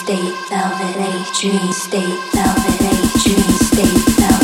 state velvet a dream state velvet a dream state velvet